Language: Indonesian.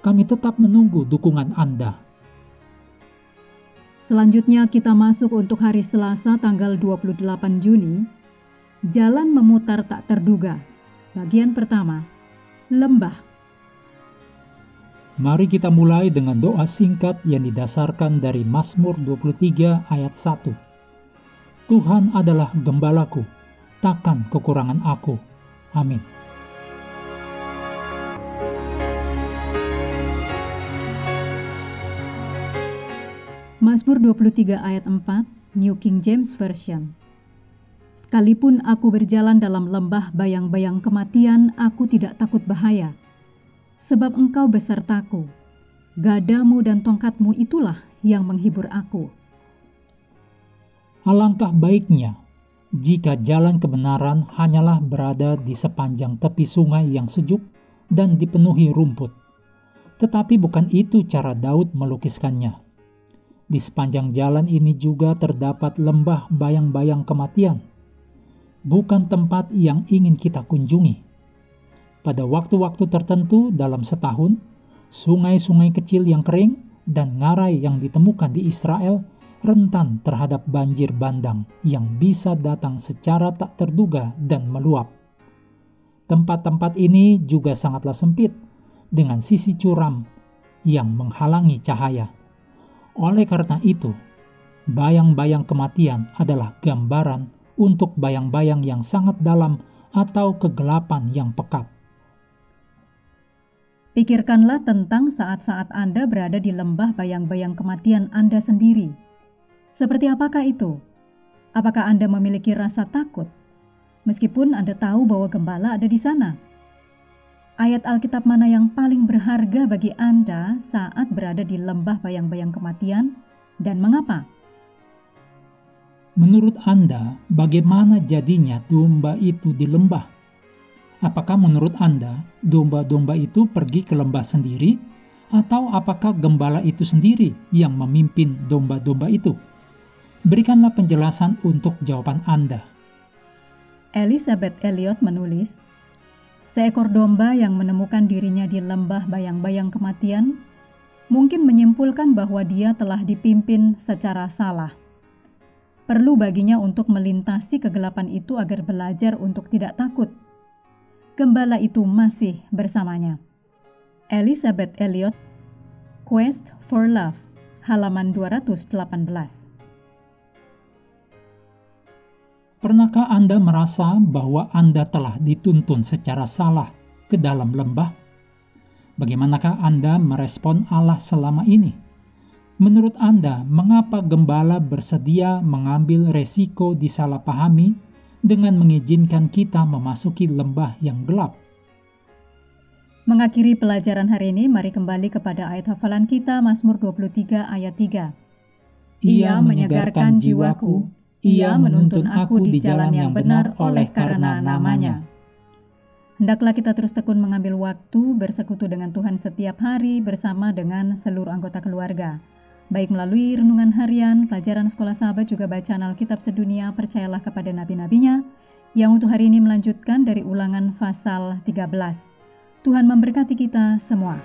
kami tetap menunggu dukungan Anda. Selanjutnya kita masuk untuk hari Selasa tanggal 28 Juni. Jalan memutar tak terduga. Bagian pertama, lembah. Mari kita mulai dengan doa singkat yang didasarkan dari Mazmur 23 ayat 1. Tuhan adalah gembalaku, takkan kekurangan aku. Amin. Mazmur 23 ayat 4, New King James Version. Sekalipun aku berjalan dalam lembah bayang-bayang kematian, aku tidak takut bahaya. Sebab engkau besertaku. Gadamu dan tongkatmu itulah yang menghibur aku. Alangkah baiknya jika jalan kebenaran hanyalah berada di sepanjang tepi sungai yang sejuk dan dipenuhi rumput. Tetapi bukan itu cara Daud melukiskannya di sepanjang jalan ini juga terdapat lembah bayang-bayang kematian, bukan tempat yang ingin kita kunjungi. Pada waktu-waktu tertentu dalam setahun, sungai-sungai kecil yang kering dan ngarai yang ditemukan di Israel rentan terhadap banjir bandang yang bisa datang secara tak terduga dan meluap. Tempat-tempat ini juga sangatlah sempit dengan sisi curam yang menghalangi cahaya. Oleh karena itu, bayang-bayang kematian adalah gambaran untuk bayang-bayang yang sangat dalam atau kegelapan yang pekat. Pikirkanlah tentang saat-saat Anda berada di lembah bayang-bayang kematian Anda sendiri. Seperti apakah itu? Apakah Anda memiliki rasa takut? Meskipun Anda tahu bahwa gembala ada di sana ayat Alkitab mana yang paling berharga bagi Anda saat berada di lembah bayang-bayang kematian dan mengapa? Menurut Anda, bagaimana jadinya domba itu di lembah? Apakah menurut Anda domba-domba itu pergi ke lembah sendiri, atau apakah gembala itu sendiri yang memimpin domba-domba itu? Berikanlah penjelasan untuk jawaban Anda. Elizabeth Elliot menulis, Seekor domba yang menemukan dirinya di lembah bayang-bayang kematian mungkin menyimpulkan bahwa dia telah dipimpin secara salah. Perlu baginya untuk melintasi kegelapan itu agar belajar untuk tidak takut. Gembala itu masih bersamanya. Elizabeth Elliot, Quest for Love, halaman 218. Pernahkah Anda merasa bahwa Anda telah dituntun secara salah ke dalam lembah? Bagaimanakah Anda merespon Allah selama ini? Menurut Anda, mengapa gembala bersedia mengambil resiko disalahpahami dengan mengizinkan kita memasuki lembah yang gelap? Mengakhiri pelajaran hari ini, mari kembali kepada ayat hafalan kita, Mazmur 23 ayat 3. Ia menyegarkan jiwaku ia menuntun aku di jalan yang benar oleh karena namanya. Hendaklah kita terus tekun mengambil waktu bersekutu dengan Tuhan setiap hari bersama dengan seluruh anggota keluarga. Baik melalui renungan harian, pelajaran sekolah sahabat juga bacaan Alkitab sedunia, percayalah kepada nabi-nabinya, yang untuk hari ini melanjutkan dari ulangan pasal 13. Tuhan memberkati kita semua.